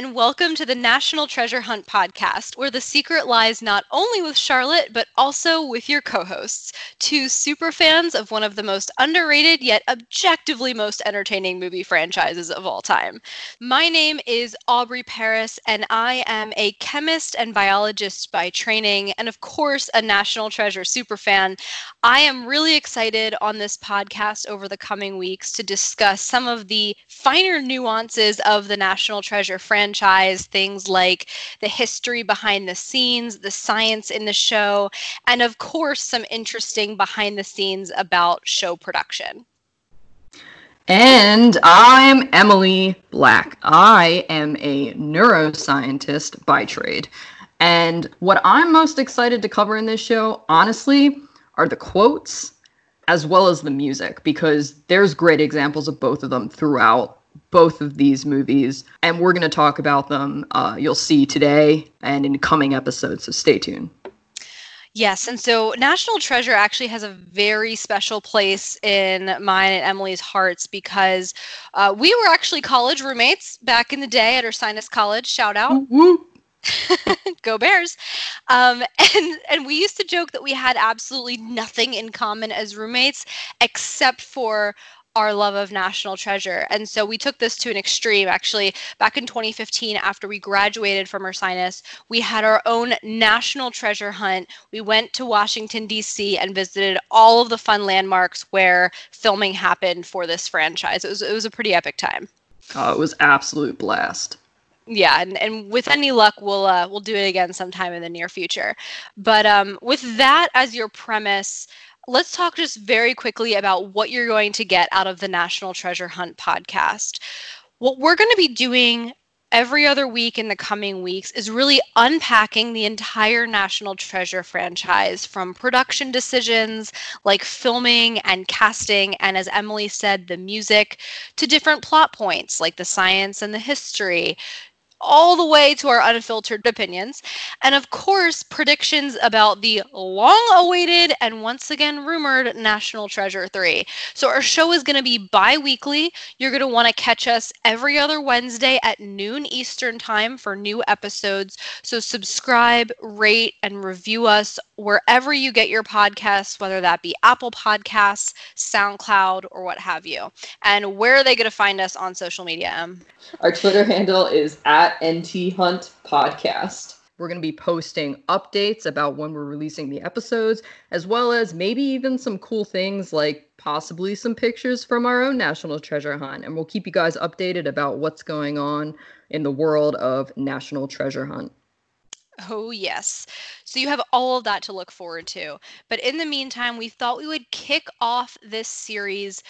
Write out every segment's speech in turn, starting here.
and welcome to the National Treasure Hunt podcast, where the secret lies not only with Charlotte, but also with your co hosts, two super fans of one of the most underrated yet objectively most entertaining movie franchises of all time. My name is Aubrey Paris, and I am a chemist and biologist by training, and of course, a National Treasure super fan. I am really excited on this podcast over the coming weeks to discuss some of the finer nuances of the National Treasure franchise franchise, things like the history behind the scenes, the science in the show, and of course, some interesting behind the scenes about show production. And I'm Emily Black. I am a neuroscientist by trade. And what I'm most excited to cover in this show, honestly, are the quotes as well as the music, because there's great examples of both of them throughout both of these movies, and we're going to talk about them. Uh, you'll see today and in coming episodes, so stay tuned. Yes, and so National Treasure actually has a very special place in mine and Emily's hearts because uh, we were actually college roommates back in the day at Ursinus College. Shout out. Go Bears. Um, and and we used to joke that we had absolutely nothing in common as roommates except for our love of National Treasure. And so we took this to an extreme. Actually, back in 2015, after we graduated from Ursinus, we had our own National Treasure hunt. We went to Washington, D.C., and visited all of the fun landmarks where filming happened for this franchise. It was, it was a pretty epic time. Oh, it was absolute blast yeah and, and with any luck we'll uh, we'll do it again sometime in the near future but um, with that as your premise let's talk just very quickly about what you're going to get out of the National Treasure Hunt podcast. What we're going to be doing every other week in the coming weeks is really unpacking the entire National Treasure franchise from production decisions like filming and casting, and as Emily said, the music, to different plot points like the science and the history, all the way to our unfiltered opinions. And of course, predictions about the long awaited and once again rumored National Treasure 3. So, our show is going to be bi weekly. You're going to want to catch us every other Wednesday at noon Eastern Time for new episodes. So, subscribe, rate, and review us wherever you get your podcasts, whether that be Apple Podcasts, SoundCloud, or what have you. And where are they going to find us on social media, Em? Our Twitter handle is at NT Hunt Podcast. We're going to be posting updates about when we're releasing the episodes, as well as maybe even some cool things like possibly some pictures from our own National Treasure Hunt. And we'll keep you guys updated about what's going on in the world of National Treasure Hunt. Oh, yes. So you have all of that to look forward to. But in the meantime, we thought we would kick off this series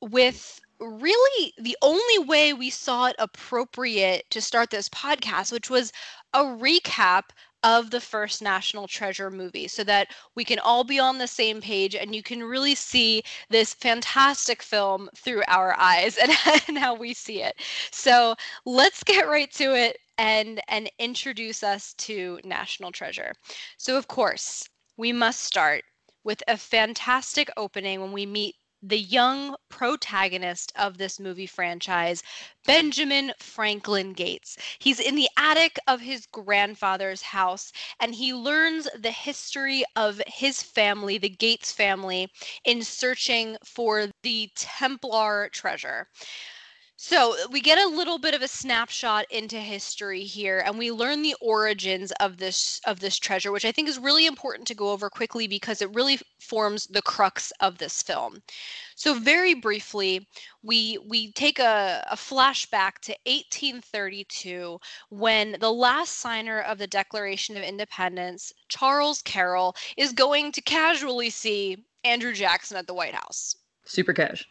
with really the only way we saw it appropriate to start this podcast, which was a recap of the first National Treasure movie so that we can all be on the same page and you can really see this fantastic film through our eyes and, and how we see it. So let's get right to it and and introduce us to National Treasure. So of course, we must start with a fantastic opening when we meet the young protagonist of this movie franchise, Benjamin Franklin Gates. He's in the attic of his grandfather's house and he learns the history of his family, the Gates family, in searching for the Templar treasure. So uh, we get a little bit of a snapshot into history here, and we learn the origins of this of this treasure, which I think is really important to go over quickly because it really forms the crux of this film. So very briefly, we we take a, a flashback to 1832 when the last signer of the Declaration of Independence, Charles Carroll, is going to casually see Andrew Jackson at the White House. Super cash.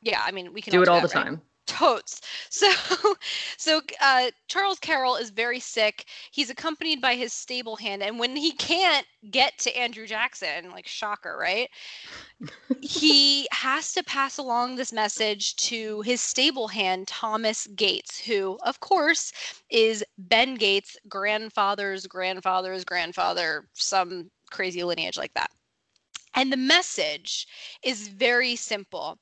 Yeah, I mean we can do it all that, the right? time totes. So, so uh, Charles Carroll is very sick. He's accompanied by his stable hand, and when he can't get to Andrew Jackson, like shocker, right? he has to pass along this message to his stable hand, Thomas Gates, who, of course, is Ben Gates' grandfather's grandfather's grandfather, some crazy lineage like that. And the message is very simple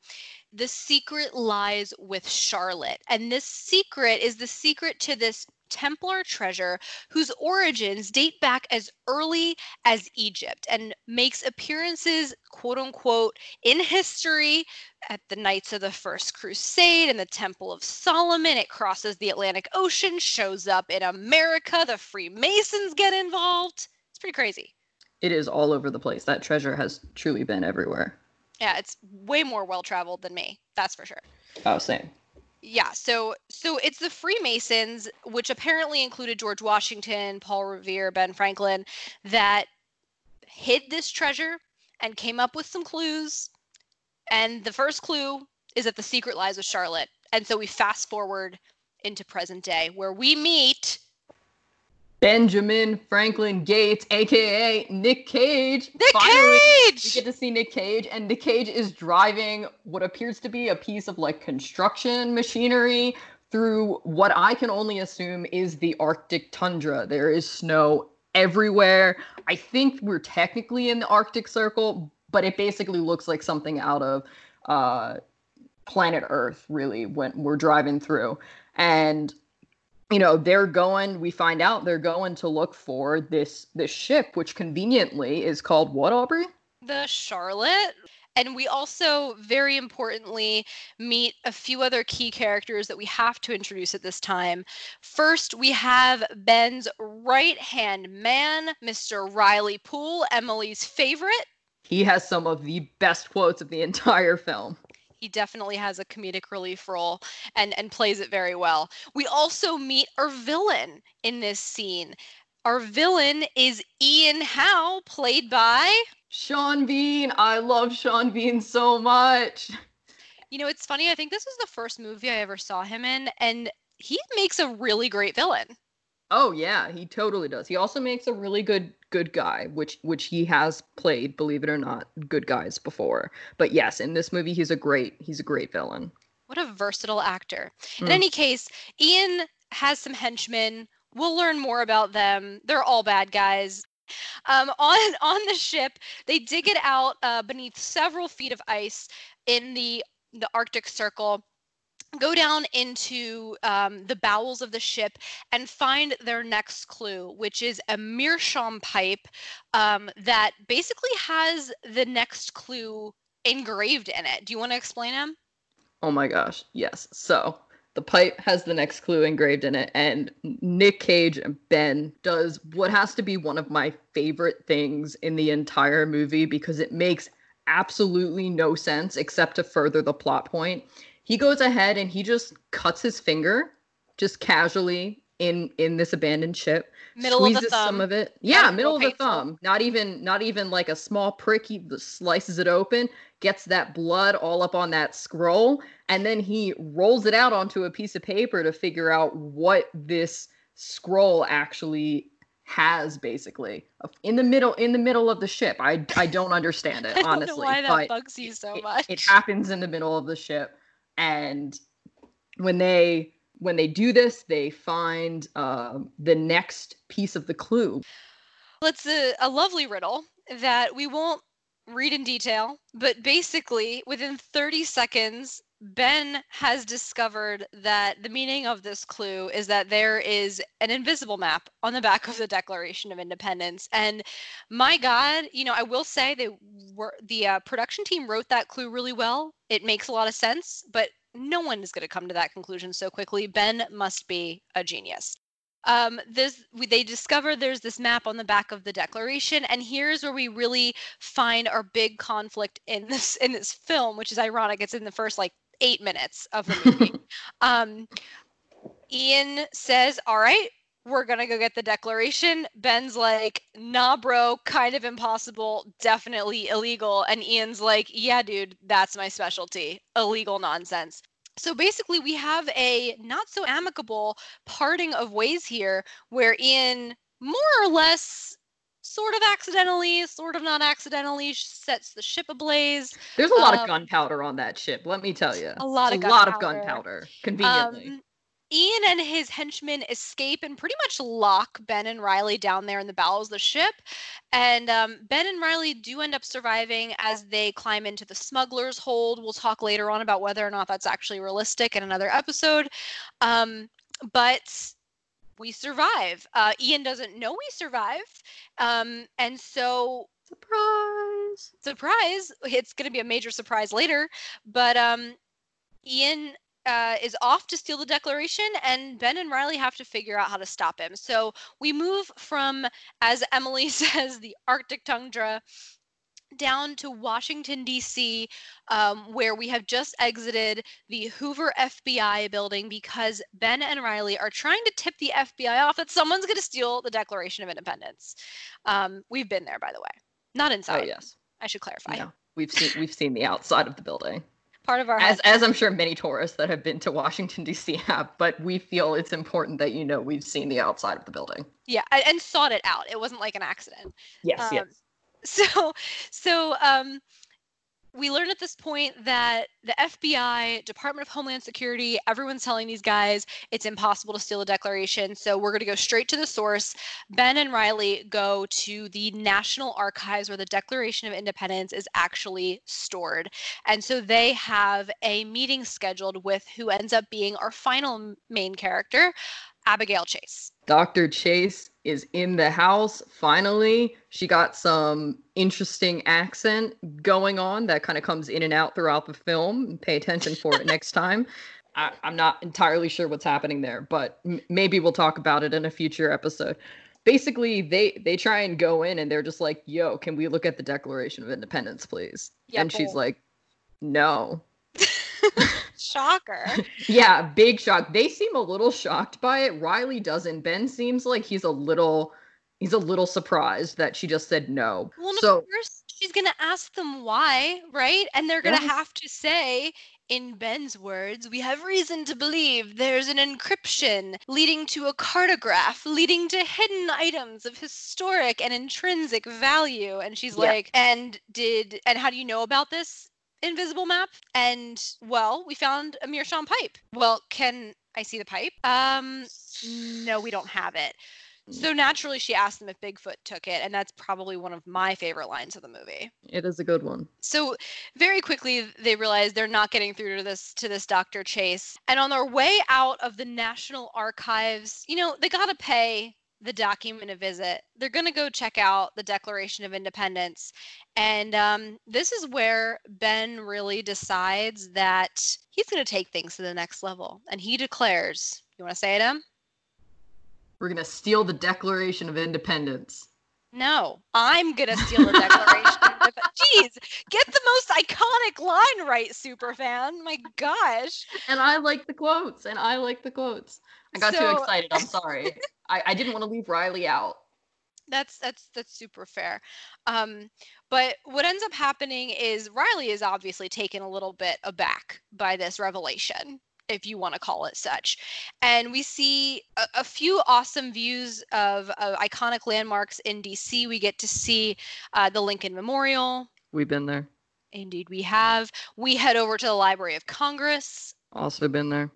the secret lies with Charlotte. And this secret is the secret to this Templar treasure whose origins date back as early as Egypt and makes appearances, quote unquote, in history at the Knights of the First Crusade and the Temple of Solomon. It crosses the Atlantic Ocean, shows up in America. The Freemasons get involved. It's pretty crazy. It is all over the place. That treasure has truly been everywhere. Yeah, it's way more well traveled than me. That's for sure. Oh, same. Yeah, so so it's the Freemasons, which apparently included George Washington, Paul Revere, Ben Franklin, that hid this treasure and came up with some clues. And the first clue is that the secret lies with Charlotte. And so we fast forward into present day where we meet Benjamin Franklin Gates, aka Nick Cage. Nick Finally, Cage. We get to see Nick Cage, and Nick Cage is driving what appears to be a piece of like construction machinery through what I can only assume is the Arctic tundra. There is snow everywhere. I think we're technically in the Arctic Circle, but it basically looks like something out of uh, planet Earth, really, when we're driving through. And you know they're going we find out they're going to look for this this ship which conveniently is called what aubrey the Charlotte. And we also, very importantly, meet a few other key characters that we have to introduce at this time. First, we have Ben's right hand man, Mr. Riley Poole, Emily's favorite. he has some of the best quotes of the entire film He definitely has a comedic relief role and, and plays it very well. We also meet our villain in this scene. Our villain is Ian Howe, played by sean bean i love sean bean so much You know, it's funny. I think this was the first movie I ever saw him in, and he makes a really great villain. Oh yeah he totally does he also makes a really good good guy which which he has played believe it or not good guys before but yes in this movie he's a great he's a great villain What a versatile actor. In Mm. any case, Ian has some henchmen. We'll learn more about them. They're all bad guys. Um, on on the ship, they dig it out uh, beneath several feet of ice in the the Arctic Circle. Go down into um, the bowels of the ship and find their next clue, which is a meerschaum pipe um, that basically has the next clue engraved in it. Do you want to explain him? Oh my gosh, yes. So the pipe has the next clue engraved in it, and Nick Cage and Ben does what has to be one of my favorite things in the entire movie because it makes absolutely no sense except to further the plot point. He goes ahead and he just cuts his finger just casually in in this abandoned ship Middle of the squeezes some of it. Yeah That's middle of the painful. thumb. Not even not even like a small prick he slices it open gets that blood all up on that scroll and then he rolls it out onto a piece of paper to figure out what this scroll actually has basically. In the middle in the middle of the ship. I i don't understand it I don't honestly know why that bugs you so it, much. it happens in the middle of the ship and when they when they do this they find um, the next piece of the clue. Well, it's a, a lovely riddle that we won't read in detail, but basically, within 30 seconds, Ben has discovered that the meaning of this clue is that there is an invisible map on the back of the Declaration of Independence. And my God, you know, I will say they were the uh, production team wrote that clue really well. It makes a lot of sense, but no one is going to come to that conclusion so quickly. Ben must be a genius um, this they discover there's this map on the back of the declaration and here's where we really find our big conflict in this in this film which is ironic it's in the first like eight minutes of the movie. Um, ian says all right we're gonna go get the declaration. Ben's like nah bro kind of impossible definitely illegal. And ian's like yeah dude that's my specialty illegal nonsense. So basically we have a not so amicable parting of ways here where Ian more or less sort of accidentally, sort of not accidentally sets the ship ablaze. there's a lot Um, of gunpowder on that ship let me tell you A lot of a lot of gunpowder. gunpowder conveniently Um, Ian and his henchmen escape and pretty much lock Ben and Riley down there in the bowels of the ship. And um, Ben and Riley do end up surviving as they climb into the smuggler's hold. We'll talk later on about whether or not that's actually realistic in another episode. Um, but we survive. Uh, Ian doesn't know we survive. Um, and so Surprise! surprise it's going to be a major surprise later but um ian uh, is off to steal the declaration and ben and riley have to figure out how to stop him so we move from as emily says the arctic tundra down to washington d.c um, where we have just exited the hoover fbi building because ben and riley are trying to tip the fbi off that someone's going to steal the declaration of independence um, we've been there by the way not inside Oh yes. I should clarify. No, we've seen we've seen the outside of the building, Part of our as as I'm sure many tourists that have been to Washington D.C. have. But we feel it's important that you know we've seen the outside of the building. yeah, and, and sought it out. It wasn't like an accident. Yes, Um, yes. So, so um, we learn at this point that the FBI, Department of Homeland Security, everyone's telling these guys it's impossible to steal a declaration. So we're going to go straight to the source. Ben and Riley go to the National Archives where the Declaration of Independence is actually stored. And so they have a meeting scheduled with who ends up being our final main character, Abigail Chase. Dr. Chase is in the house. Finally, she got some interesting accent going on that kind of comes in and out throughout the film. Pay attention for it next time. I, I'm not entirely sure what's happening there, but m- maybe we'll talk about it in a future episode. Basically, they they try and go in and they're just like, "Yo, can we look at the Declaration of Independence, please?" And she's like, "No." Shocker. yeah, big shock. They seem a little shocked by it. Riley doesn't. Ben seems like he's a little he's a little surprised that she just said no. Well, so of course, she's going to ask them why, right? And they're going to Yes. have to say, in Ben's words, we have reason to believe there's an encryption leading to a cartograph, leading to hidden items of historic and intrinsic value. And she's Yeah. like, and did, and how do you know about this invisible map? And well, we found a Meerschaum pipe. Well, can I see the pipe? Um, no, we don't have it. So naturally, she asked them if Bigfoot took it, and that's probably one of my favorite lines of the movie. it is a good one. So very quickly, they realize they're not getting through to this to this Dr. Chase, and on their way out of the National Archives, you know, they gotta pay the document a visit. They're gonna go check out the Declaration of Independence, and um, this is where Ben really decides that he's gonna take things to the next level, and he declares, "You want to say it, Em?" We're gonna steal the Declaration of Independence. No, I'm gonna steal the Declaration. Jeez, get the most iconic line right, superfan. My gosh. And I like the quotes, and I like the quotes. I got too excited. I'm sorry. I, I didn't want to leave Riley out. That's that's that's super fair. Um, but what ends up happening is Riley is obviously taken a little bit aback by this revelation, if you want to call it such. And we see a, a few awesome views of, of iconic landmarks in DC. We get to see uh, the Lincoln Memorial. We've been there. Indeed, we have. We head over to the Library of Congress. Also been there.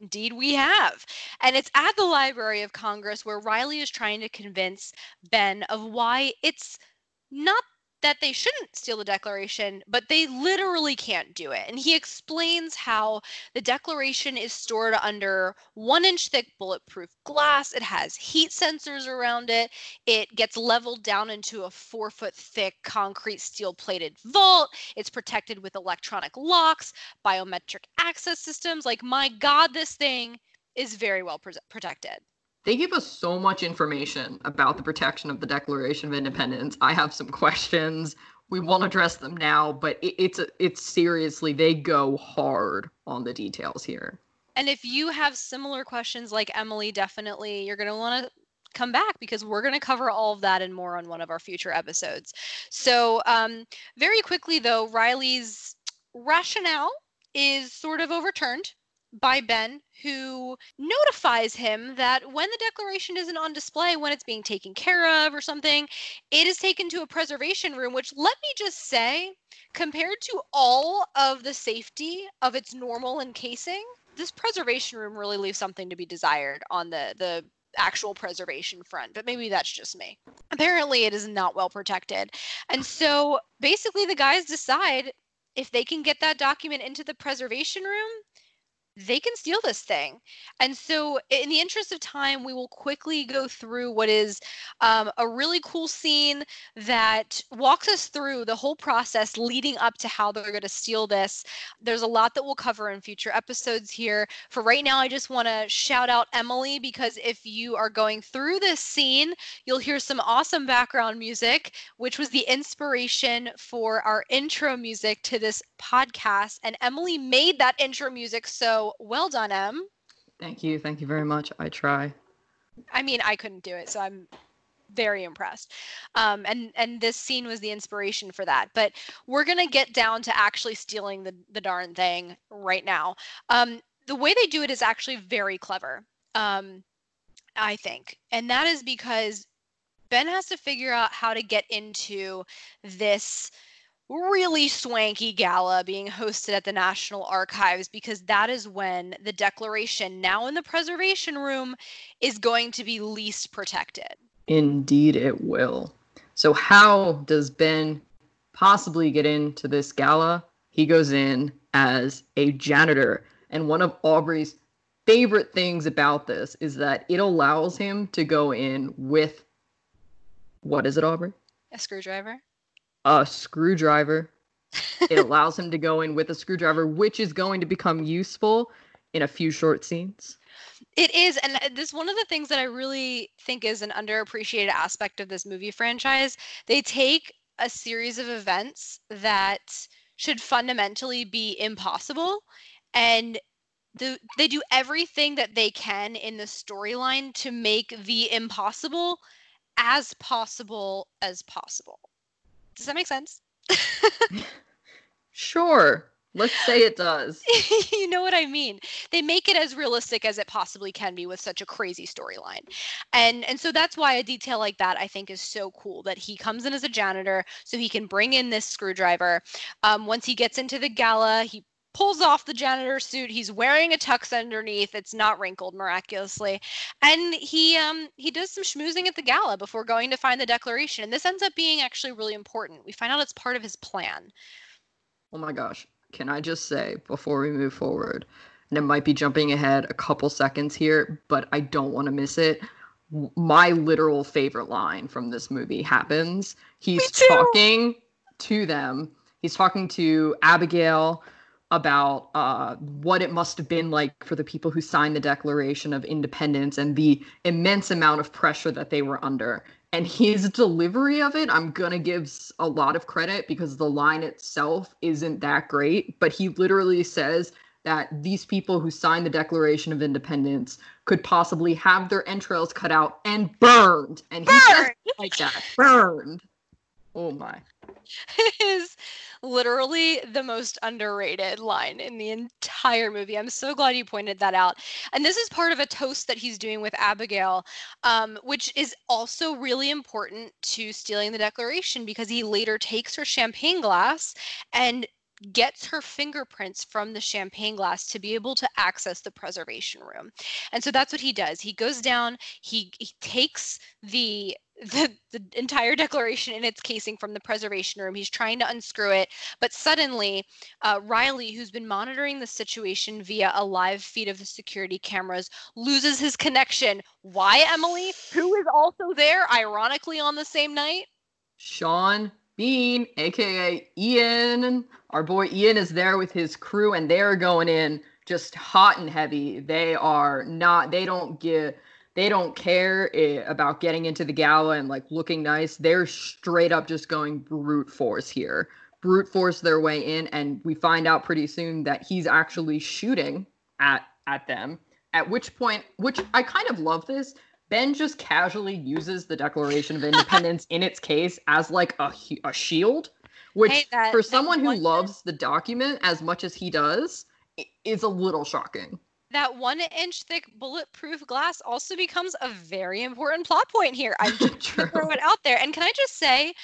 Indeed, we have. And it's at the Library of Congress where Riley is trying to convince Ben of why it's not that they shouldn't steal the Declaration, but they literally can't do it. And he explains how the Declaration is stored under one inch thick bulletproof glass. It has heat sensors around it. It gets leveled down into a four foot thick concrete steel plated vault. It's protected with electronic locks biometric access systems. Like, my God, this thing is very well pre- protected. They give us so much information about the protection of the Declaration of Independence. I have some questions. We won't address them now, but it, it's a, it's seriously they go hard on the details here. And if you have similar questions like Emily, definitely you're going to want to come back because we're going to cover all of that and more on one of our future episodes. So, um, very quickly, though, Riley's rationale is sort of overturned by Ben, who notifies him that when the declaration isn't on display, when it's being taken care of or something, it is taken to a preservation room, which let me just say, compared to all of the safety of its normal encasing, this preservation room really leaves something to be desired on the the actual preservation front but maybe that's just me. Apparently it is not well protected. And so basically the guys decide if they can get that document into the preservation room they can steal this thing. And so, in the interest of time, we will quickly go through what is um, a really cool scene that walks us through the whole process leading up to how they're going to steal this. There's a lot that we'll cover in future episodes here. For right now, I just want to shout out Emily because if you are going through this scene, you'll hear some awesome background music, which was the inspiration for our intro music to this podcast. And Emily made that intro music so well done, Em. Thank you. Thank you very much. I try. I mean, I couldn't do it, so I'm very impressed. Um, and and this scene was the inspiration for that. But we're gonna get down to actually stealing the the darn thing right now. Um, the way they do it is actually very clever. Um, I think, and that is because Ben has to figure out how to get into this really swanky gala being hosted at the National Archives because that is when the Declaration, now in the preservation room, is going to be least protected. Indeed, it will. So, how does Ben possibly get into this gala? He goes in as a janitor. And one of Aubrey's favorite things about this is that it allows him to go in with what is it, Aubrey? A screwdriver a screwdriver. it allows him to go in with a screwdriver, which is going to become useful in a few short scenes. It is, and this one of the things that I really think is an underappreciated aspect of this movie franchise. They take a series of events that should fundamentally be impossible, and the, they do everything that they can in the storyline to make the impossible as possible as possible. Does that make sense? sure. Let's say it does. you know what I mean? They make it as realistic as it possibly can be with such a crazy storyline. And and so that's why a detail like that I think is so cool that he comes in as a janitor so he can bring in this screwdriver. Um, once he gets into the gala, he pulls off the janitor suit. He's wearing a tux underneath. It's not wrinkled miraculously. And he um he does some schmoozing at the gala before going to find the declaration. And this ends up being actually really important. We find out it's part of his plan. Oh my gosh. Can I just say before we move forward, and it might be jumping ahead a couple seconds here, but I don't want to miss it. My literal favorite line from this movie happens. He's talking to them. He's talking to Abigail, about uh, what it must have been like for the people who signed the Declaration of Independence and the immense amount of pressure that they were under. And his delivery of it, I'm going to give a lot of credit because the line itself isn't that great. But he literally says that these people who signed the Declaration of Independence could possibly have their entrails cut out and burned. And he burned. says like that burned. Oh my. is literally the most underrated line in the entire movie. I'm so glad you pointed that out. And this is part of a toast that he's doing with Abigail, um, which is also really important to stealing the Declaration because he later takes her champagne glass and gets her fingerprints from the champagne glass to be able to access the preservation room. And so that's what he does. He goes down, he, he takes the the, the entire declaration in its casing from the preservation room. He's trying to unscrew it, but suddenly, uh, Riley, who's been monitoring the situation via a live feed of the security cameras, loses his connection. Why, Emily? Who is also there, ironically, on the same night? Sean Bean, aka Ian. Our boy Ian is there with his crew, and they're going in just hot and heavy. They are not, they don't get they don't care about getting into the gala and like looking nice. They're straight up just going brute force here. Brute force their way in, and we find out pretty soon that he's actually shooting at at them. At which point, which I kind of love this. Ben just casually uses the Declaration of Independence in its case as like a a shield, which hey, that, for someone who loves the document as much as he does, is a little shocking that one inch thick bulletproof glass also becomes a very important plot point here. I'm just going to throw it out there. And can I just say,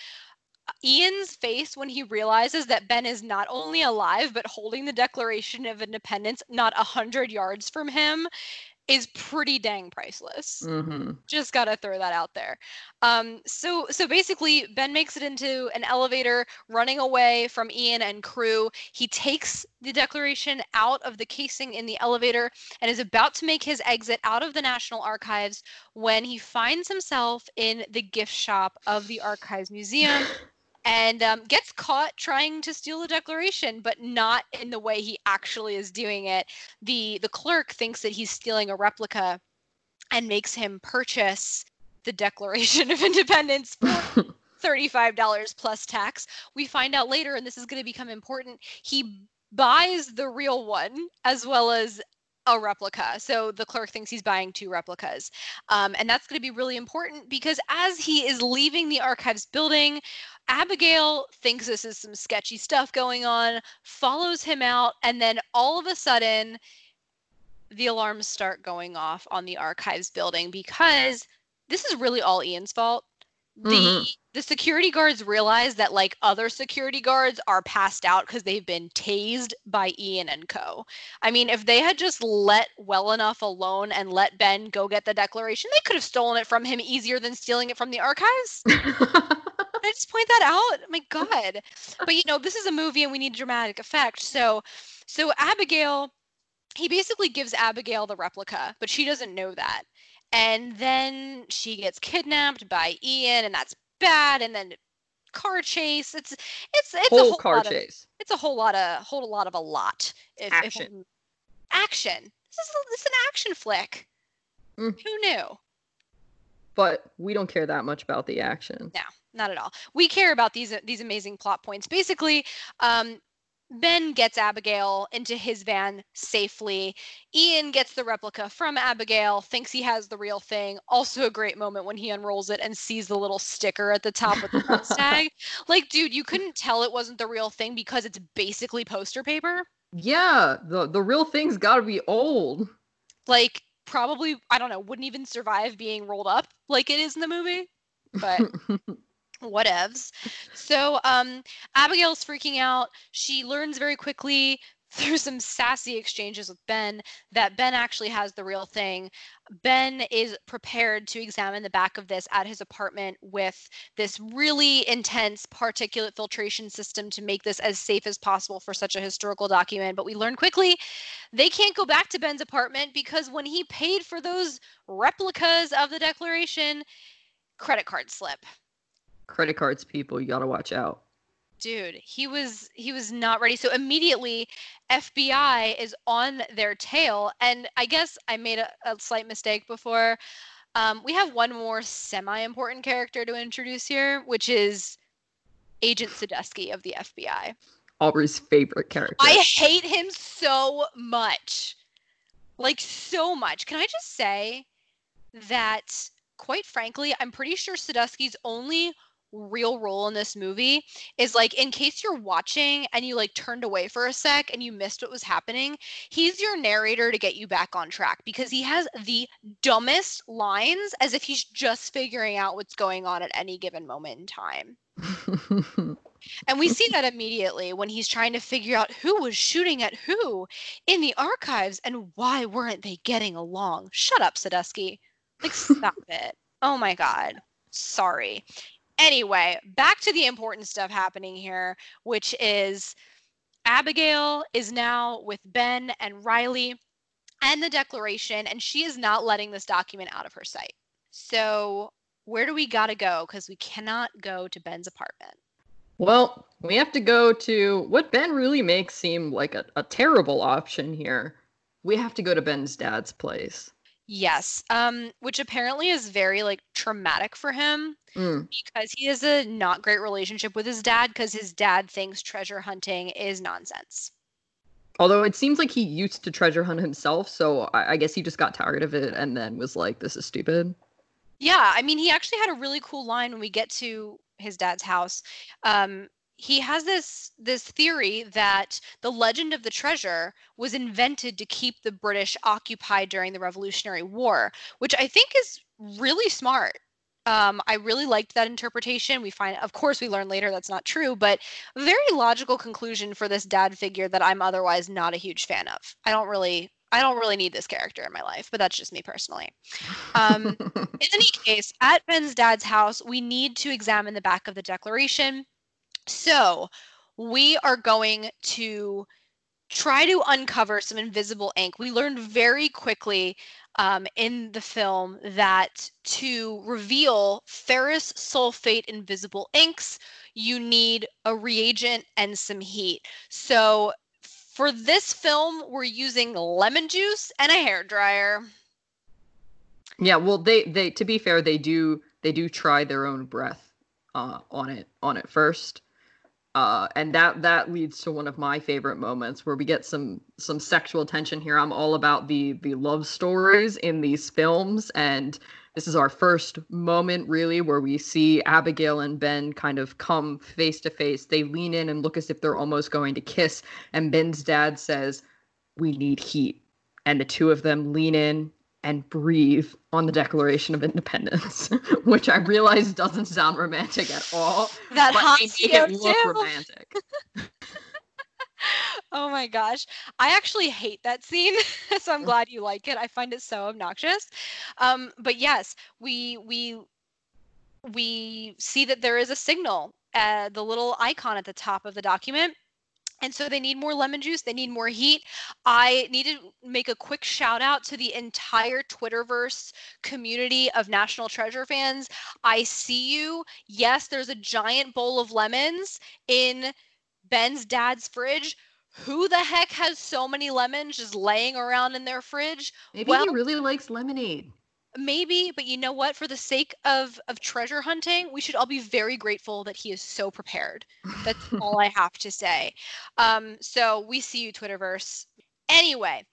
Ian's face when he realizes that Ben is not only alive, but holding the Declaration of Independence not a hundred yards from him is pretty dang priceless. hmm Just gotta throw that out there. Um, so so basically, Ben makes it into an elevator, running away from Ian and crew. He takes the Declaration out of the casing in the elevator and is about to make his exit out of the National Archives when he finds himself in the gift shop of the Archives Museum. And um, gets caught trying to steal the Declaration, but not in the way he actually is doing it. the The clerk thinks that he's stealing a replica, and makes him purchase the Declaration of Independence for $35 plus tax. We find out later, and this is going to become important, he buys the real one as well as a replica. So the clerk thinks he's buying two replicas. Um, and that's going to be really important because as he is leaving the archives building, Abigail thinks this is some sketchy stuff going on, follows him out, and then all of a sudden, the alarms start going off on the archives building because this is really all Ian's fault. The Mhm. the security guards realize that like other security guards are passed out because they've been tased by Ian and Co. I mean, if they had just let well enough alone and let Ben go get the declaration, they could have stolen it from him easier than stealing it from the archives. I just point that out. My God. But you know, this is a movie and we need dramatic effect. So so Abigail, he basically gives Abigail the replica, but she doesn't know that. And then she gets kidnapped by Ian, and that's bad. And then car chase. It's it's it's a Whole whole car lot of, chase. it's a whole lot of whole lot of a lot. If, if Action. I'm- action. This is a, this is an action flick. Mm. Who knew? But we don't care that much about the action. No, not at all. We care about these these amazing plot points. Basically, um, Ben gets Abigail into his van safely. Ian gets the replica from Abigail, thinks he has the real thing. Also, a great moment when he unrolls it and sees the little sticker at the top with the price tag. Like, dude, you couldn't tell it wasn't the real thing because it's basically poster paper. Yeah, the the real thing's got to be old. Like, probably, I don't know, wouldn't even survive being rolled up like it is in the movie. But whatevs. So um, Abigail's freaking out. She learns very quickly through some sassy exchanges with Ben that Ben actually has the real thing. Ben is prepared to examine the back of this at his apartment with this really intense particulate filtration system to make this as safe as possible for such a historical document. But we learn quickly they can't go back to Ben's apartment because when he paid for those replicas of the Declaration, credit card slip. Credit cards, people, you gotta watch out. dude he was he was not ready. So immediately fbi is on their tail. And i guess i made a, a slight mistake before. Um, we have one more semi-important character to introduce here which is agent sadusky of the fbi Aubrey's favorite character. i hate him so much. Like so much. Can i just say that quite frankly i'm pretty sure sadusky's only real role in this movie is like in case you're watching and you like turned away for a sec and you missed what was happening he's your narrator to get you back on track because he has the dumbest lines as if he's just figuring out what's going on at any given moment in time. And we see that immediately when he's trying to figure out who was shooting at who in the archives and why weren't they getting along. Shut up sadusky. Like stop it. Oh my god. Sorry anyway, back to the important stuff happening here, which is Abigail is now with Ben and Riley and the Declaration, and she is not letting this document out of her sight. So, where do we got to go? Because we cannot go to Ben's apartment. well, we have to go to what Ben really makes seem like a, a terrible option here. We have to go to Ben's dad's place. Yes, um, which apparently is very like traumatic for him Mm. because he has a not great relationship with his dad because his dad thinks treasure hunting is nonsense. Although it seems like he used to treasure hunt himself, so I, I guess he just got tired of it and then was like, "This is stupid." Yeah, I mean, he actually had a really cool line when we get to his dad's house. Um, he has this this theory that the legend of the treasure was invented to keep the British occupied during the Revolutionary War, which I think is really smart. Um, I really liked that interpretation. We find, of course, we learn later that's not true, but very logical conclusion for this dad figure that I'm otherwise not a huge fan of. I don't really, I don't really need this character in my life, but that's just me personally. Um, in any case, at Ben's dad's house, we need to examine the back of the declaration. So we are going to try to uncover some invisible ink. We learned very quickly um, in the film that to reveal ferrous sulfate invisible inks, you need a reagent and some heat. So for this film, we're using lemon juice and a hair dryer. Yeah, well, they they to be fair, they do they do try their own breath uh, on it on it first. Uh, and that that leads to one of my favorite moments where we get some some sexual tension here. I'm all about the the love stories in these films, and this is our first moment really where we see Abigail and Ben kind of come face to face. They lean in and look as if they're almost going to kiss, and Ben's dad says, "We need heat," and the two of them lean in and breathe on the Declaration of Independence, which I realize doesn't sound romantic at all. That but they make it look CO2. romantic. Oh my gosh. I actually hate that scene, so I'm glad you like it. I find it so obnoxious. Um, but yes, we we we see that there is a signal, uh, the little icon at the top of the document. And so they need more lemon juice. They need more heat. I need to make a quick shout out to the entire Twitterverse community of National Treasure fans. I see you. Yes, there's a giant bowl of lemons in Ben's dad's fridge. Who the heck has so many lemons just laying around in their fridge? Maybe Well- he really likes lemonade. Maybe, but you know what? For the sake of of treasure hunting, we should all be very grateful that he is so prepared. That's all I have to say. Um, so we see you, Twitterverse. Anyway,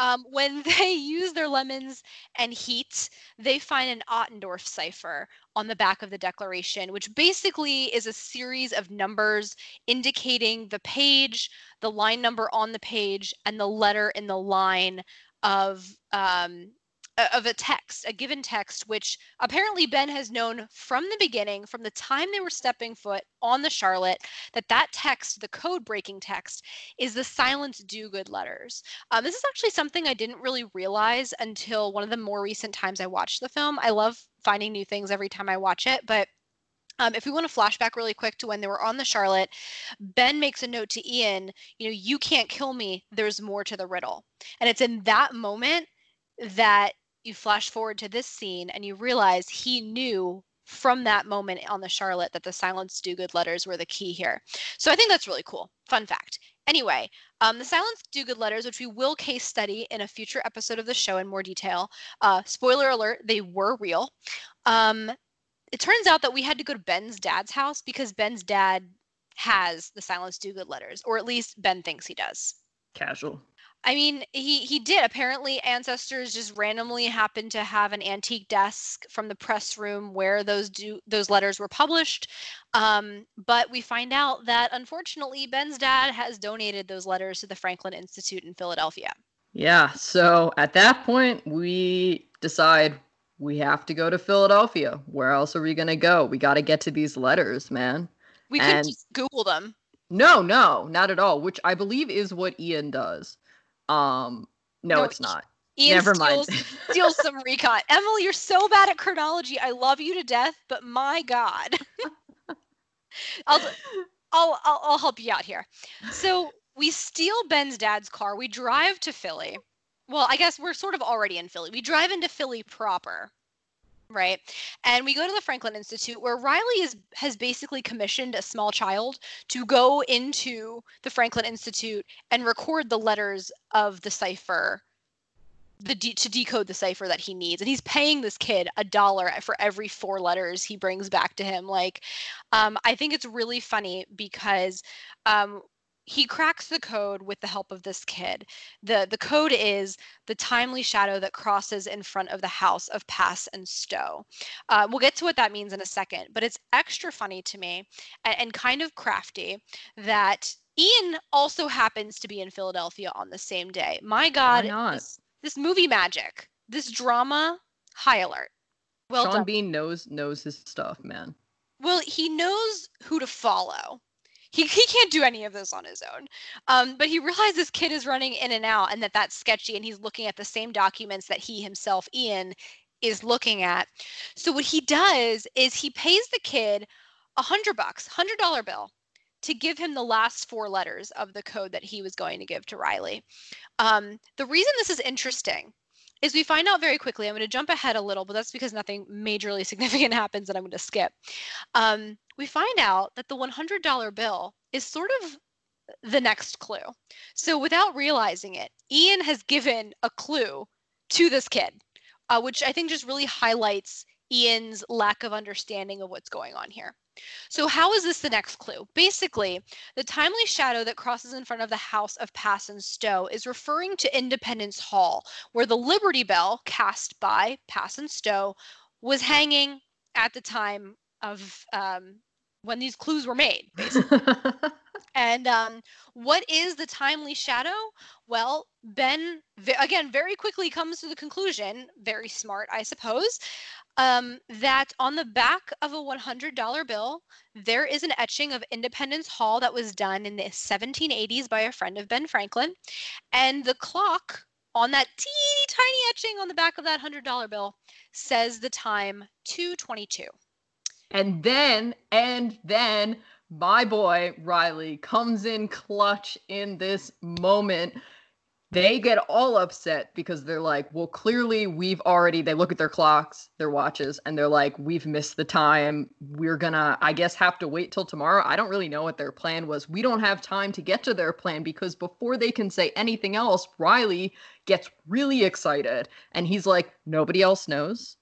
um, when they use their lemons and heat, they find an Ottendorf cipher on the back of the declaration, which basically is a series of numbers indicating the page, the line number on the page, and the letter in the line of um, of a text, a given text, which apparently Ben has known from the beginning, from the time they were stepping foot on the Charlotte, that that text, the code breaking text, is the Silence Dogood letters. Um, this is actually something I didn't really realize until one of the more recent times I watched the film. I love finding new things every time I watch it, but um, if we want to flashback really quick to when they were on the Charlotte, Ben makes a note to Ian, you know, you can't kill me. There's more to the riddle. And it's in that moment that you flash forward to this scene and you realize he knew from that moment on the Charlotte that the Silence Dogood letters were the key here. So I think that's really cool. Fun fact. Anyway, um, the silence do good letters, which we will case study in a future episode of the show in more detail. Uh, spoiler alert, they were real. Um, it turns out that we had to go to Ben's dad's house because Ben's dad has the Silence Dogood letters, or at least Ben thinks he does. Casual. I mean, he he did. Apparently, ancestors just randomly happened to have an antique desk from the press room where those do those letters were published. Um, but we find out that unfortunately, Ben's dad has donated those letters to the Franklin Institute in Philadelphia. Yeah, so at that point, we decide we have to go to Philadelphia. Where else are we going to go? We got to get to these letters, man. We could just Google them. No, no, not at all, which I believe is what Ian does. Um, no, No, it's not. Ian Never steals, mind. steals some recon. Emily, you're so bad at chronology. I love you to death, but my God. I'll, I'll, I'll, I'll help you out here. So we steal Ben's dad's car. We drive to Philly. Well, I guess we're sort of already in Philly. We drive into Philly proper, right? And we go to the Franklin Institute where Riley is has basically commissioned a small child to go into the Franklin Institute and record the letters of the cipher the de- to decode the cipher that he needs and he's paying this kid a dollar for every four letters he brings back to him like um, i think it's really funny because um, he cracks the code with the help of this kid the the code is the timely shadow that crosses in front of the house of pass and stow uh, we'll get to what that means in a second but it's extra funny to me and, and kind of crafty that ian also happens to be in philadelphia on the same day my god not? this- this movie magic, this drama, high alert. Well Sean done. Bean knows knows his stuff, man. Well, he knows who to follow. He, he can't do any of this on his own. Um, but he realizes this kid is running in and out and that that's sketchy. And he's looking at the same documents that he himself, Ian, is looking at. So what he does is he pays the kid a hundred bucks, hundred dollar bill to give him the last four letters of the code that he was going to give to Riley. Um, the reason this is interesting is we find out very quickly. I'm going to jump ahead a little, but that's because nothing majorly significant happens that I'm going to skip. Um, we find out that the $100 bill is sort of the next clue. So without realizing it, Ian has given a clue to this kid, uh, which I think just really highlights Ian's lack of understanding of what's going on here. So, how is this the next clue? Basically, the timely shadow that crosses in front of the house of Pass and Stow is referring to Independence Hall, where the Liberty Bell, cast by Pass and Stow, was hanging at the time of um, when these clues were made. and um, what is the timely shadow? Well, Ben, again, very quickly comes to the conclusion, very smart, I suppose, um, that on the back of a $100 bill, there is an etching of Independence Hall that was done in the 1780s by a friend of Ben Franklin. And the clock on that teeny tiny etching on the back of that $100 bill says the time 222. And then, and then, my boy Riley comes in clutch in this moment they get all upset because they're like, well, clearly we've already, they look at their clocks, their watches, and they're like, we've missed the time. We're gonna, I guess, have to wait till tomorrow. I don't really know what their plan was. We don't have time to get to their plan because before they can say anything else, Riley gets really excited and he's like, nobody else knows.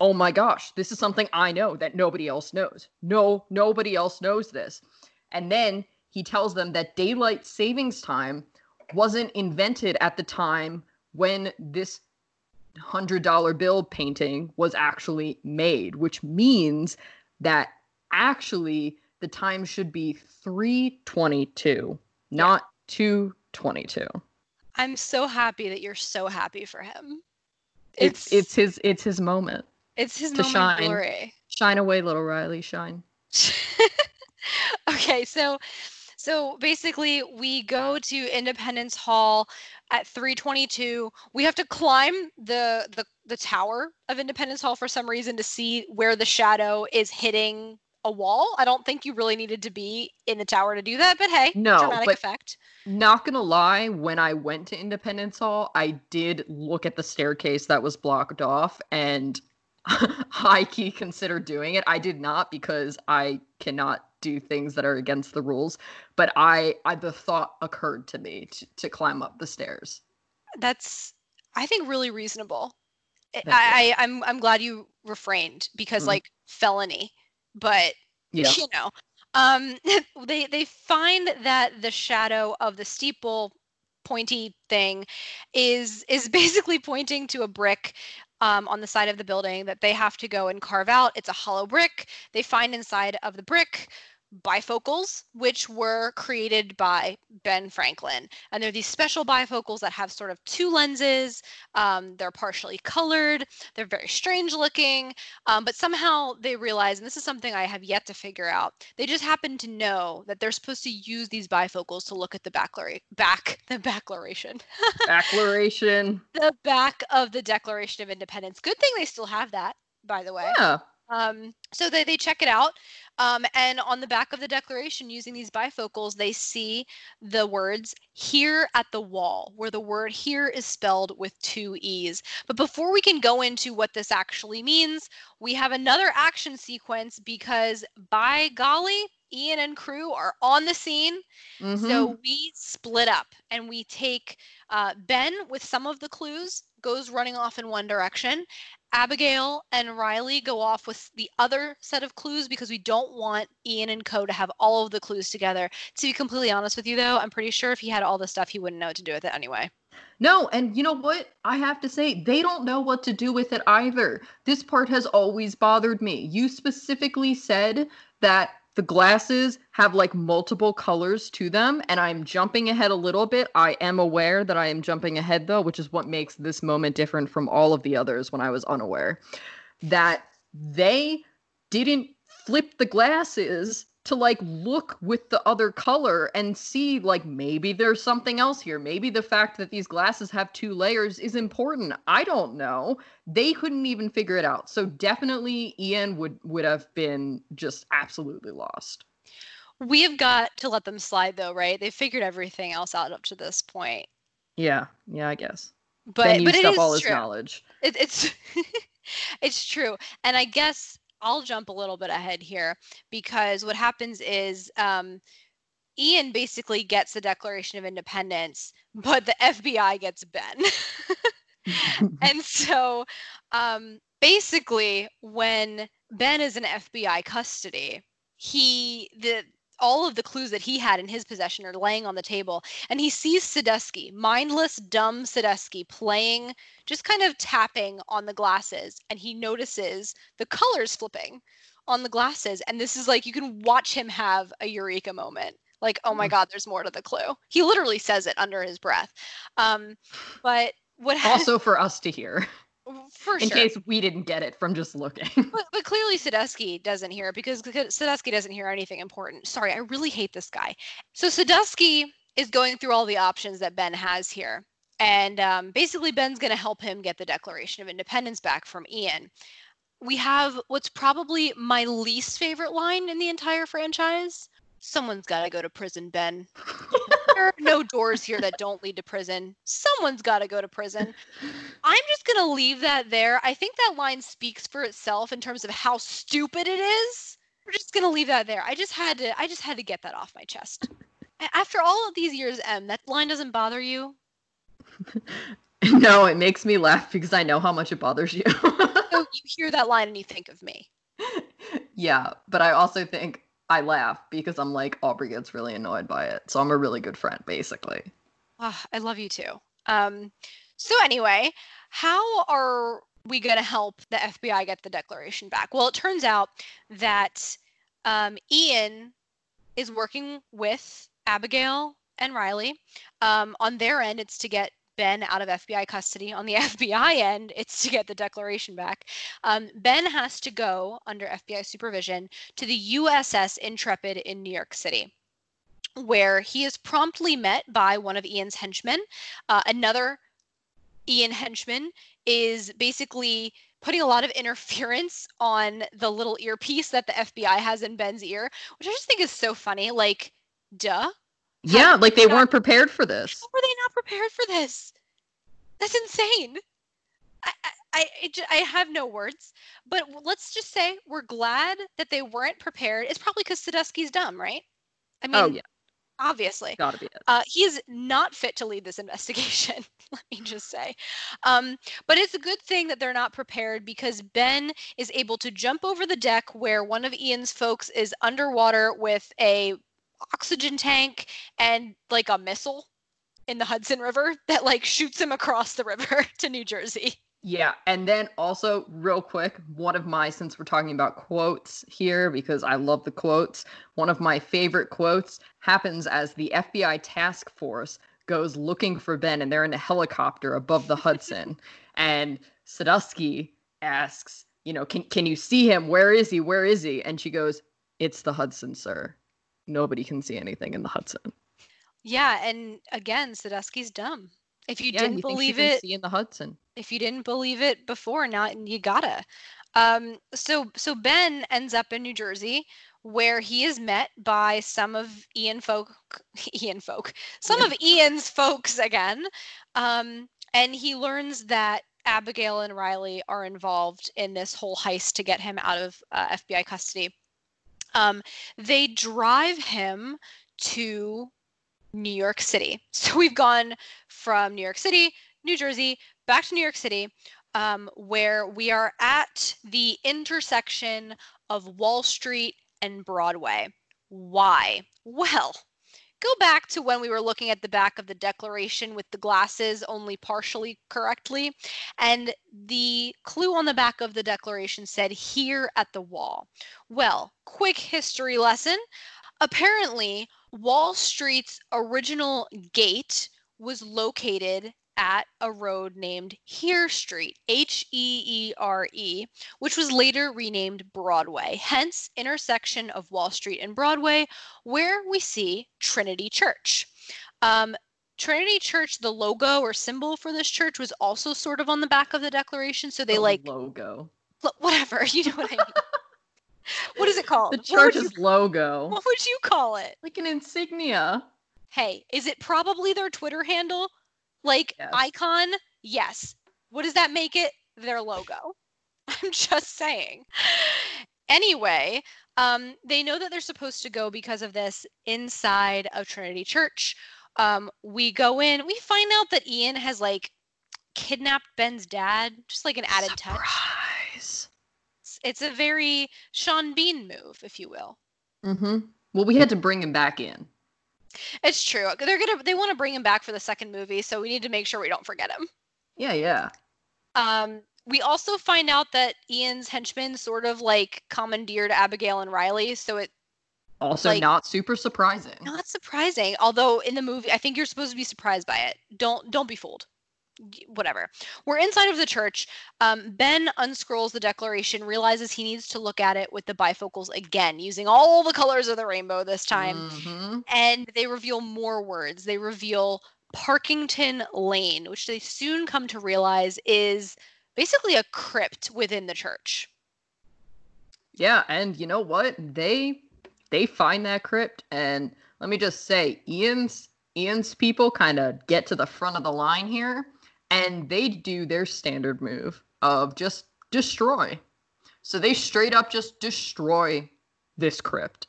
Oh my gosh, this is something I know that nobody else knows. No, nobody else knows this. And then he tells them that daylight savings time wasn't invented at the time when this hundred dollar bill painting was actually made, which means that actually the time should be 322, not 222. I'm so happy that you're so happy for him. It's it's, it's his it's his moment. It's his to shine. glory. Shine away, little Riley, shine. okay, so so basically, we go to Independence Hall at 322. We have to climb the, the the tower of Independence Hall for some reason to see where the shadow is hitting a wall. I don't think you really needed to be in the tower to do that, but hey, no, dramatic but effect. Not gonna lie, when I went to Independence Hall, I did look at the staircase that was blocked off and high key consider doing it. I did not because I cannot do things that are against the rules, but I, I the thought occurred to me to, to climb up the stairs. That's I think really reasonable. I, I I'm I'm glad you refrained because mm-hmm. like felony, but yeah. you know, um, they they find that the shadow of the steeple pointy thing is is basically pointing to a brick um, on the side of the building that they have to go and carve out. It's a hollow brick. They find inside of the brick bifocals, which were created by Ben Franklin. And they're these special bifocals that have sort of two lenses. Um, they're partially colored. They're very strange looking. Um, but somehow they realize, and this is something I have yet to figure out, they just happen to know that they're supposed to use these bifocals to look at the back, back the Declaration. Declaration. the back of the Declaration of Independence. Good thing they still have that, by the way. Yeah. Um, so they, they check it out. Um, and on the back of the declaration, using these bifocals, they see the words here at the wall, where the word here is spelled with two E's. But before we can go into what this actually means, we have another action sequence because by golly, Ian and crew are on the scene. Mm-hmm. So we split up and we take uh, Ben with some of the clues, goes running off in one direction, Abigail and Riley go off with the other set of clues because we don't want Ian and Co to have all of the clues together. To be completely honest with you, though, I'm pretty sure if he had all the stuff, he wouldn't know what to do with it anyway. No, and you know what? I have to say, they don't know what to do with it either. This part has always bothered me. You specifically said that the glasses have like multiple colors to them and i'm jumping ahead a little bit. I am aware that i am jumping ahead though which is what makes this moment different from all of the others when i was unaware. That they didn't flip the glasses to like look with the other color and see like maybe there's something else here. Maybe the fact that these glasses have two layers is important. I don't know. They couldn't even figure it out. So definitely Ian would would have been just absolutely lost. We have got to let them slide though, right? They figured everything else out up to this point. Yeah, yeah, I guess. But but it up is all his true. knowledge. It, it's it's true, and I guess I'll jump a little bit ahead here because what happens is um, Ian basically gets the Declaration of Independence, but the FBI gets Ben. and so um, basically, when Ben is in FBI custody, he the all of the clues that he had in his possession are laying on the table and he sees Sadusky, mindless, dumb Sadusky playing, just kind of tapping on the glasses and he notices the colors flipping on the glasses and this is like you can watch him have a eureka moment. Like oh my Mm. god there's more to the clue. He literally says it under his breath. Um but what ha- also for us to hear for in sure case we didn't get it from just looking. but, but clearly Sadusky doesn't hear it because because Sadusky doesn't hear anything important. Sorry, I really hate this guy. So Sadusky is going through all the options that Ben has here. And um, basically, Ben's going to help him get the Declaration of Independence back from Ian. We have what's probably my least favorite line in the entire franchise. Someone's got to go to prison, Ben. there are no doors here that don't lead to prison. Someone's got to go to prison. I'm just going to leave that there. I think that line speaks for itself in terms of how stupid it is. We're just going to leave that there. I just had to I just had to get that off my chest. After all of these years, M, that line doesn't bother you? no, it makes me laugh because I know how much it bothers you. So you hear that line and you think of me. yeah, but I also think I laugh because I'm like Aubrey gets really annoyed by it. So I'm a really good friend, basically. Ah, I love you too. Um, so anyway, how are we going to help the FBI get the declaration back? Well, it turns out that um, Ian is working with Abigail and Riley. Um, on their end, it's to get Ben out of FBI custody. On the FBI end, it's to get the declaration back. Um, ben has to go under FBI supervision to the USS Intrepid in New York City where he is promptly met by one of Ian's henchmen. Uh, another Ian henchman is basically putting a lot of interference on the little earpiece that the FBI has in Ben's ear, which I just think is so funny. Like, duh. Yeah, like they weren't prepared for this. How were they not prepared for this? That's insane. I, I, I, I have no words. But let's just say we're glad that they weren't prepared. It's probably because Sadusky's dumb, right? I mean, oh yeah, obviously. gotta be it. Uh, he is not fit to lead this investigation. Let me just say. Um, but it's a good thing that they're not prepared because Ben is able to jump over the deck where one of Ian's folks is underwater with a oxygen tank and like a missile in the Hudson River that like shoots him across the river to New Jersey. Yeah, and then also real quick, one of my since we're talking about quotes here because I love the quotes, one of my favorite quotes happens as the FBI task force goes looking for Ben and they're in a helicopter above the Hudson and Sadusky asks, you know, can can you see him? Where is he? Where is he? And she goes, "It's the Hudson, sir. Nobody can see anything in the Hudson." Yeah, and again, Sadusky's dumb. If you yeah, didn't you believe it, see in the Hudson. if you didn't believe it before now you gotta um so so ben ends up in new jersey where he is met by some of ian folk ian folk some of ian's folks again um and he learns that abigail and riley are involved in this whole heist to get him out of uh, fbi custody um they drive him to new york city so we've gone from new york city new jersey back to New York City, um, where we are at the intersection of Wall Street and Broadway. Why? Well, go back to when we were looking at the back of the Declaration with the glasses only partially correctly. And the clue on the back of the Declaration said, here at the wall. Well, quick history lesson. Apparently, Wall Street's original gate was located at a road named Heere Street, H E E R E, which was later renamed Broadway, hence intersection of Wall Street and Broadway, where we see Trinity Church. Um, Trinity Church, the logo or symbol for this church was also sort of on the back of the declaration. So they The like logo. whatever, you know what I mean. what is it called? The church's you- logo. what would you call it? Like an insignia. Hey, is it probably their Twitter handle? Like Yes. icon? Yes. What does that make it? Their logo. I'm just saying. Anyway, um, they know that they're supposed to go because of this inside of Trinity Church. Um, we go in, we find out that Ian has like kidnapped Ben's dad, just like an added touch. Surprise. It's, it's a very Sean Bean move, if you will. Mm-hmm. Well, we had to bring him back in. It's true. They're gonna they want to bring him back for the second movie, so we need to make sure we don't forget him. Yeah, yeah. Um, we also find out that Ian's henchmen sort of like commandeered Abigail and Riley, so it Also, Like- not super surprising. not surprising. Although in the movie, I think you're supposed to be surprised by it. Don't don't be fooled. Whatever. We're inside of the church. Um, ben unscrolls the declaration, realizes he needs to look at it with the bifocals again, using all the colors of the rainbow this time. Mhm. and they reveal more words. They reveal Parkington Lane, which they soon come to realize is basically a crypt within the church. Yeah, and you know what? They they find that crypt, and let me just say, Ian's Ian's people kind of get to the front of the line here, and they do their standard move of just destroy. So they straight up just destroy this crypt.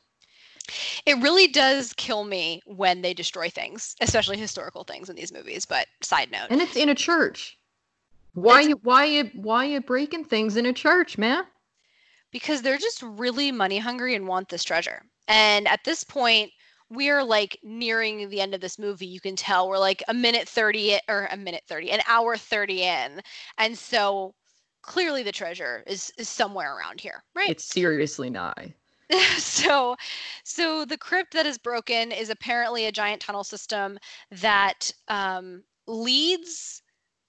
It really does kill me when they destroy things, especially historical things in these movies. But side note, And it's in a church. Why It's- you why you why you breaking things in a church, man? because they're just really money hungry and want this treasure. And at this point, we're like nearing the end of this movie. You can tell we're like a minute 30 or a minute 30, an hour 30 in. And so clearly the treasure is, is somewhere around here, right? It's seriously nigh. so so the crypt that is broken is apparently a giant tunnel system that um, leads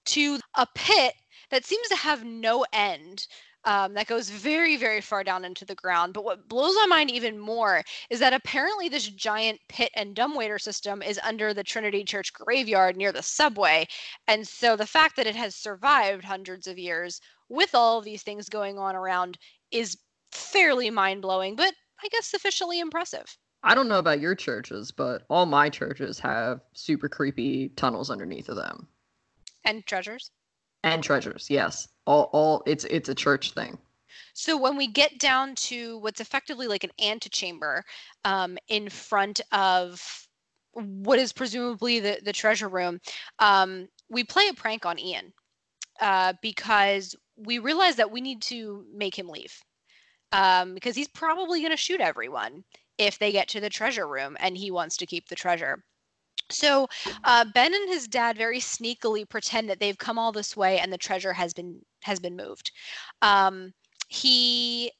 to a pit that seems to have no end um, that goes very very far down into the ground but what blows my mind even more is that apparently this giant pit and dumbwaiter system is under the trinity church graveyard near the subway and so the fact that it has survived hundreds of years with all of these things going on around is fairly mind blowing, but I guess sufficiently impressive. I don't know about your churches, but all my churches have super creepy tunnels underneath of them. And treasures. And treasures, yes. All all it's it's a church thing. So when we get down to what's effectively like an antechamber um, in front of what is presumably the, the treasure room, um, we play a prank on Ian uh, because we realize that we need to make him leave um, because he's probably going to shoot everyone if they get to the treasure room and he wants to keep the treasure. So uh, Ben and his dad very sneakily pretend that they've come all this way and the treasure has been has been moved. Um, he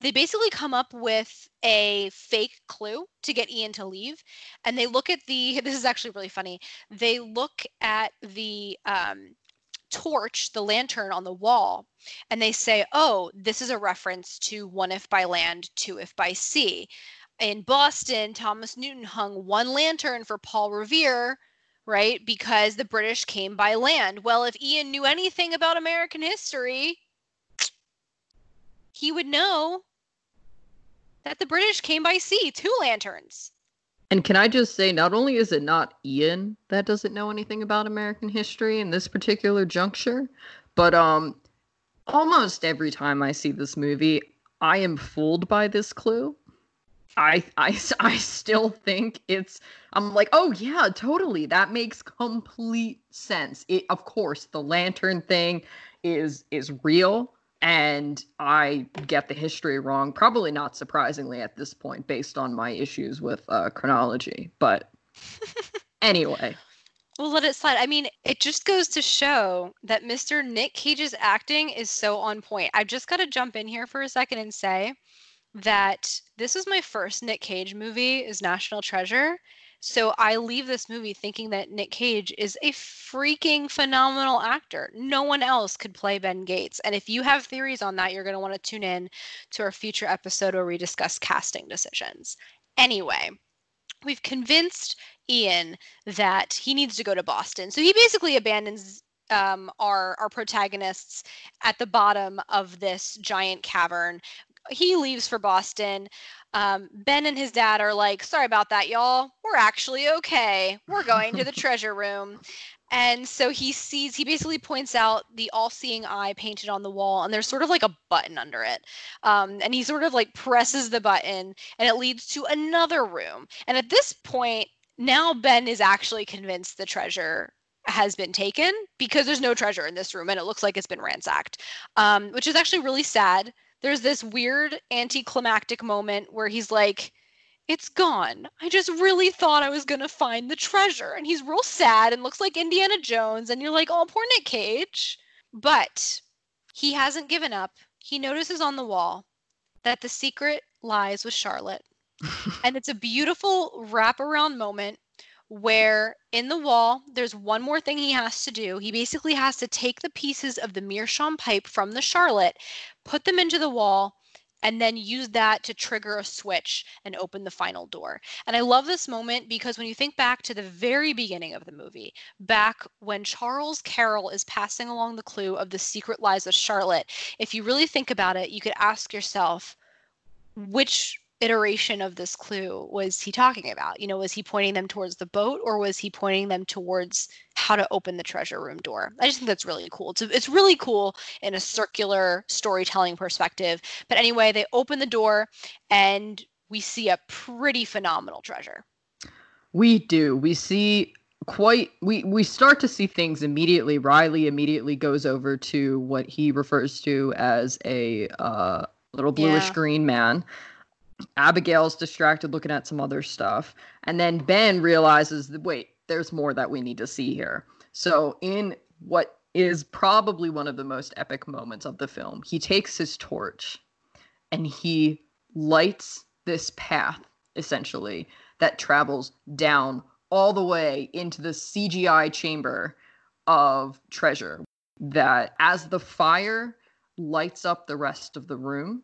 they basically come up with a fake clue to get Ian to leave, and they look at the. This is actually really funny. They look at the um, torch, the lantern on the wall, and they say, "Oh, this is a reference to one if by land, two if by sea." In Boston, Thomas Newton hung one lantern for Paul Revere, right? Because the British came by land. Well, if Ian knew anything about American history, he would know that the British came by sea, two lanterns. And can I just say, not only is it not Ian that doesn't know anything about American history in this particular juncture, but um, almost every time I see this movie, I am fooled by this clue. I, I, I still think it's I'm like, oh yeah, totally. That makes complete sense. It of course the lantern thing is is real and I get the history wrong, probably not surprisingly at this point based on my issues with uh, chronology. But anyway, We'll let it slide. I mean, it just goes to show that Mr. Nick Cage's acting is so on point. I've just got to jump in here for a second and say that this is my first Nick Cage movie is National Treasure So I leave this movie thinking that Nick Cage is a freaking phenomenal actor. No one else could play Ben Gates. And if you have theories on that, you're going to want to tune in to our future episode where we discuss casting decisions. Anyway, we've convinced Ian that he needs to go to Boston. So he basically abandons um, our our protagonists at the bottom of this giant cavern. He leaves for Boston. Um, ben and his dad are like, "Sorry about that, y'all. We're actually okay. We're going to the treasure room." And so he sees, he basically points out the all seeing eye painted on the wall, and there's sort of like a button under it. Um, and he sort of like presses the button, and it leads to another room. And at this point, now Ben is actually convinced the treasure has been taken because there's no treasure in this room and it looks like it's been ransacked, um, which is actually really sad. There's this weird anticlimactic moment where he's like, it's gone. I just really thought I was going to find the treasure. And he's real sad and looks like Indiana Jones. And you're like, oh, poor Nick Cage. But he hasn't given up. He notices on the wall that the secret lies with Charlotte. and it's a beautiful wraparound moment where in the wall there's one more thing he has to do. He basically has to take the pieces of the meerschaum pipe from the Charlotte, put them into the wall, and then use that to trigger a switch and open the final door. And I love this moment because when you think back to the very beginning of the movie, back when Charles Carroll is passing along the clue of the secret lies of Charlotte, if you really think about it, you could ask yourself, which iteration of this clue was he talking about? You know, was he pointing them towards the boat or was he pointing them towards how to open the treasure room door? I just think that's really cool. It's, it's really cool in a circular storytelling perspective. But anyway, they open the door and we see a pretty phenomenal treasure. We do. We see quite we we start to see things immediately riley immediately goes over to what he refers to as a uh, little bluish yeah. green man Abigail's distracted looking at some other stuff. And then Ben realizes that, wait, there's more that we need to see here. So, in what is probably one of the most epic moments of the film, he takes his torch and he lights this path, essentially, that travels down all the way into the CGI chamber of treasure. That as the fire lights up the rest of the room,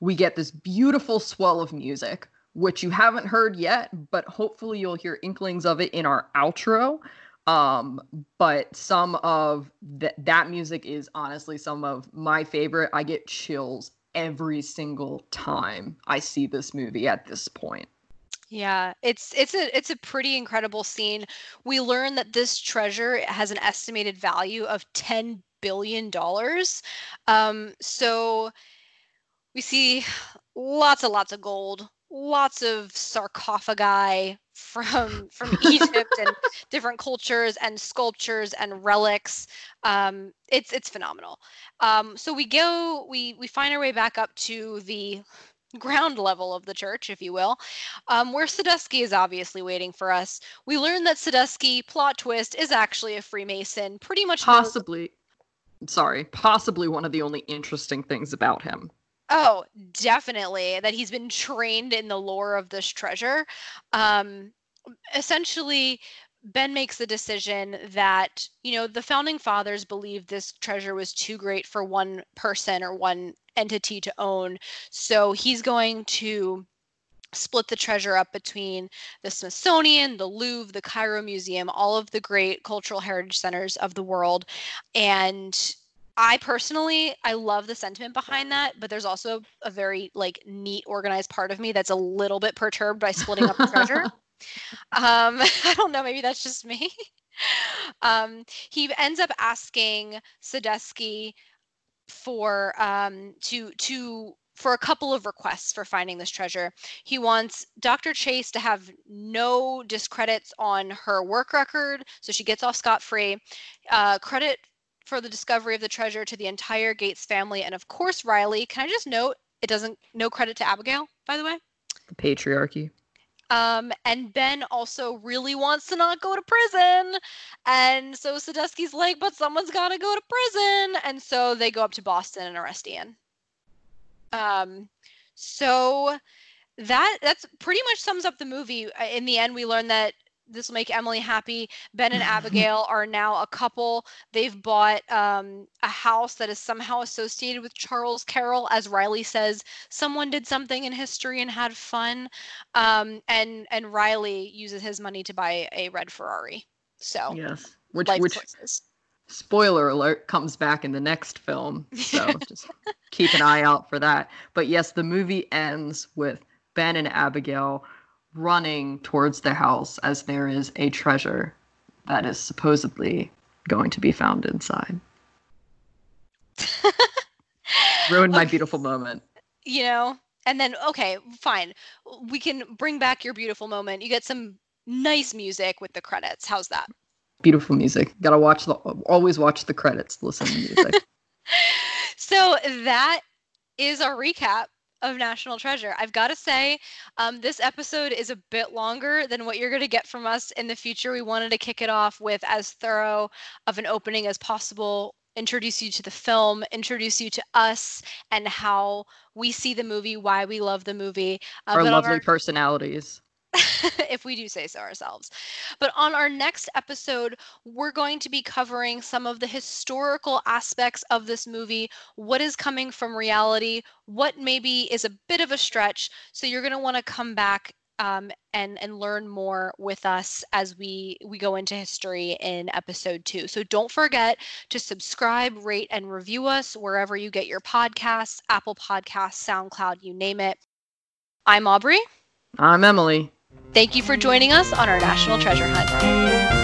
we get this beautiful swell of music, which you haven't heard yet, but hopefully you'll hear inklings of it in our outro. Um, but some of th- that music is honestly some of my favorite. I get chills every single time I see this movie at this point. Yeah, it's it's a it's a pretty incredible scene. We learn that this treasure has an estimated value of 10 billion dollars. Um so we see lots and lots of gold, lots of sarcophagi from from Egypt and different cultures and sculptures and relics. Um, it's it's phenomenal. Um, so we go, we we find our way back up to the ground level of the church, if you will, um, where Sadusky is obviously waiting for us. We learn that Sadusky, plot twist, is actually a Freemason, pretty much possibly. Sorry, possibly one of the only interesting things about him. Oh, definitely. That he's been trained in the lore of this treasure. Um, essentially, Ben makes the decision that, you know, the founding fathers believed this treasure was too great for one person or one entity to own. So he's going to split the treasure up between the Smithsonian, the Louvre, the Cairo Museum, all of the great cultural heritage centers of the world. And I personally, I love the sentiment behind that, but there's also a very like neat, organized part of me that's a little bit perturbed by splitting up the treasure. Um, I don't know, maybe that's just me. Um, he ends up asking Sadusky for um, to to for a couple of requests for finding this treasure. He wants Dr. Chase to have no discredits on her work record, so she gets off scot free. Uh, credit for the discovery of the treasure to the entire Gates family, and of course Riley. Can I just note it doesn't no credit to Abigail, by the way. The patriarchy. Um, and Ben also really wants to not go to prison. And so Sadusky's like, but someone's got to go to prison. And so they go up to Boston and arrest Ian. Um, so that that's pretty much sums up the movie. Uh, in the end, we learn that this will make Emily happy. Ben and Abigail are now a couple. They've bought um, a house that is somehow associated with Charles Carroll, as Riley says, someone did something in history and had fun. Um, and and Riley uses his money to buy a red Ferrari. So yes, which which choices. spoiler alert comes back in the next film. So just keep an eye out for that. But yes, the movie ends with Ben and Abigail running towards the house as there is a treasure that is supposedly going to be found inside. Ruined my Okay. beautiful moment. you know and then okay fine we can bring back your beautiful moment you get some nice music with the credits how's that Beautiful music. Gotta watch the always watch the credits, listen to music. so that is our recap of national treasure. I've got to say um, this episode is a bit longer than what you're going to get from us in the future. We wanted to kick it off with as thorough of an opening as possible introduce you to the film introduce you to us and how we see the movie why we love the movie. Uh, Our lovely personalities. if we do say so ourselves. But on our next episode, we're going to be covering some of the historical aspects of this movie, what is coming from reality, what maybe is a bit of a stretch. So you're going to want to come back um, and and learn more with us as we we go into history in episode two. So don't forget to subscribe, rate, and review us wherever you get your podcasts, Apple Podcasts, SoundCloud, you name it. I'm Aubrey. I'm Emily. Thank you for joining us on our National Treasure Hunt.